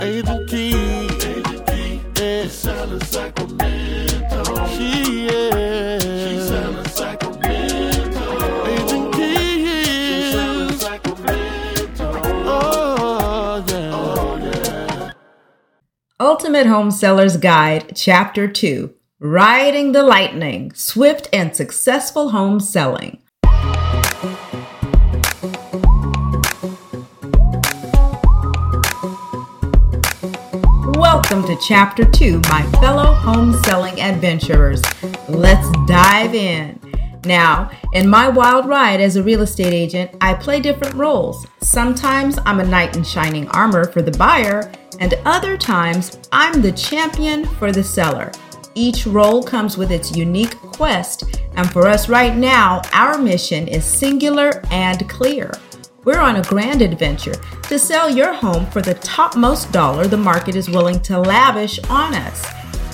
Agent Kee, Agent Kee, yeah. She selling Sacramento. She yeah, she selling Sacramento. Agent Kee, she selling Sacramento. Oh yeah, oh yeah. Ultimate Home Seller's Guide, Chapter 2 Riding the Lightning Swift and Successful Home Selling. Welcome to Chapter 2, my fellow home selling adventurers. Let's dive in. Now, in my wild ride as a real estate agent, I play different roles. Sometimes I'm a knight in shining armor for the buyer, and other times I'm the champion for the seller. Each role comes with its unique quest, and for us right now, our mission is singular and clear. We're on a grand adventure to sell your home for the topmost dollar the market is willing to lavish on us,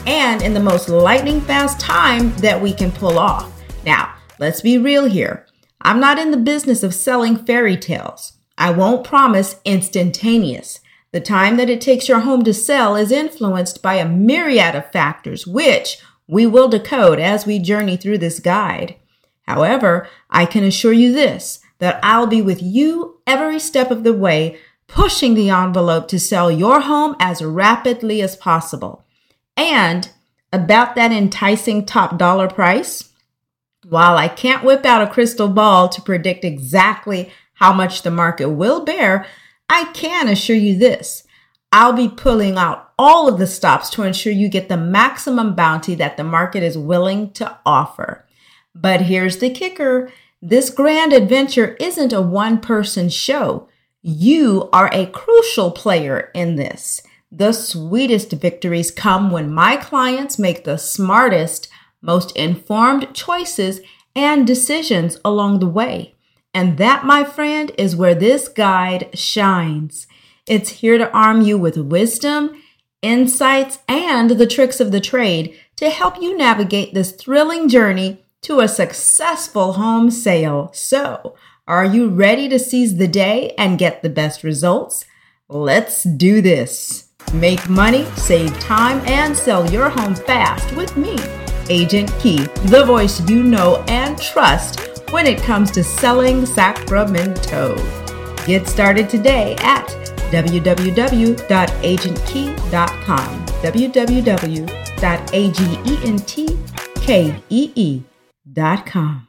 and in the most lightning fast time that we can pull off. Now, let's be real here. I'm not in the business of selling fairy tales. I won't promise instantaneous. The time that it takes your home to sell is influenced by a myriad of factors, which we will decode as we journey through this guide. However, I can assure you this that I'll be with you every step of the way, pushing the envelope to sell your home as rapidly as possible. And about that enticing top dollar price, while I can't whip out a crystal ball to predict exactly how much the market will bear, I can assure you this. I'll be pulling out all of the stops to ensure you get the maximum bounty that the market is willing to offer. But here's the kicker this grand adventure isn't a one person show. You are a crucial player in this. The sweetest victories come when my clients make the smartest, most informed choices and decisions along the way. And that, my friend, is where this guide shines. It's here to arm you with wisdom, insights, and the tricks of the trade to help you navigate this thrilling journey to a successful home sale. So, are you ready to seize the day and get the best results? Let's do this. Make money, save time, and sell your home fast with me, Agent Kee, the voice you know and trust when it comes to selling Sacramento. Get started today at www.agentkey.com. www.agentkee.com dot com.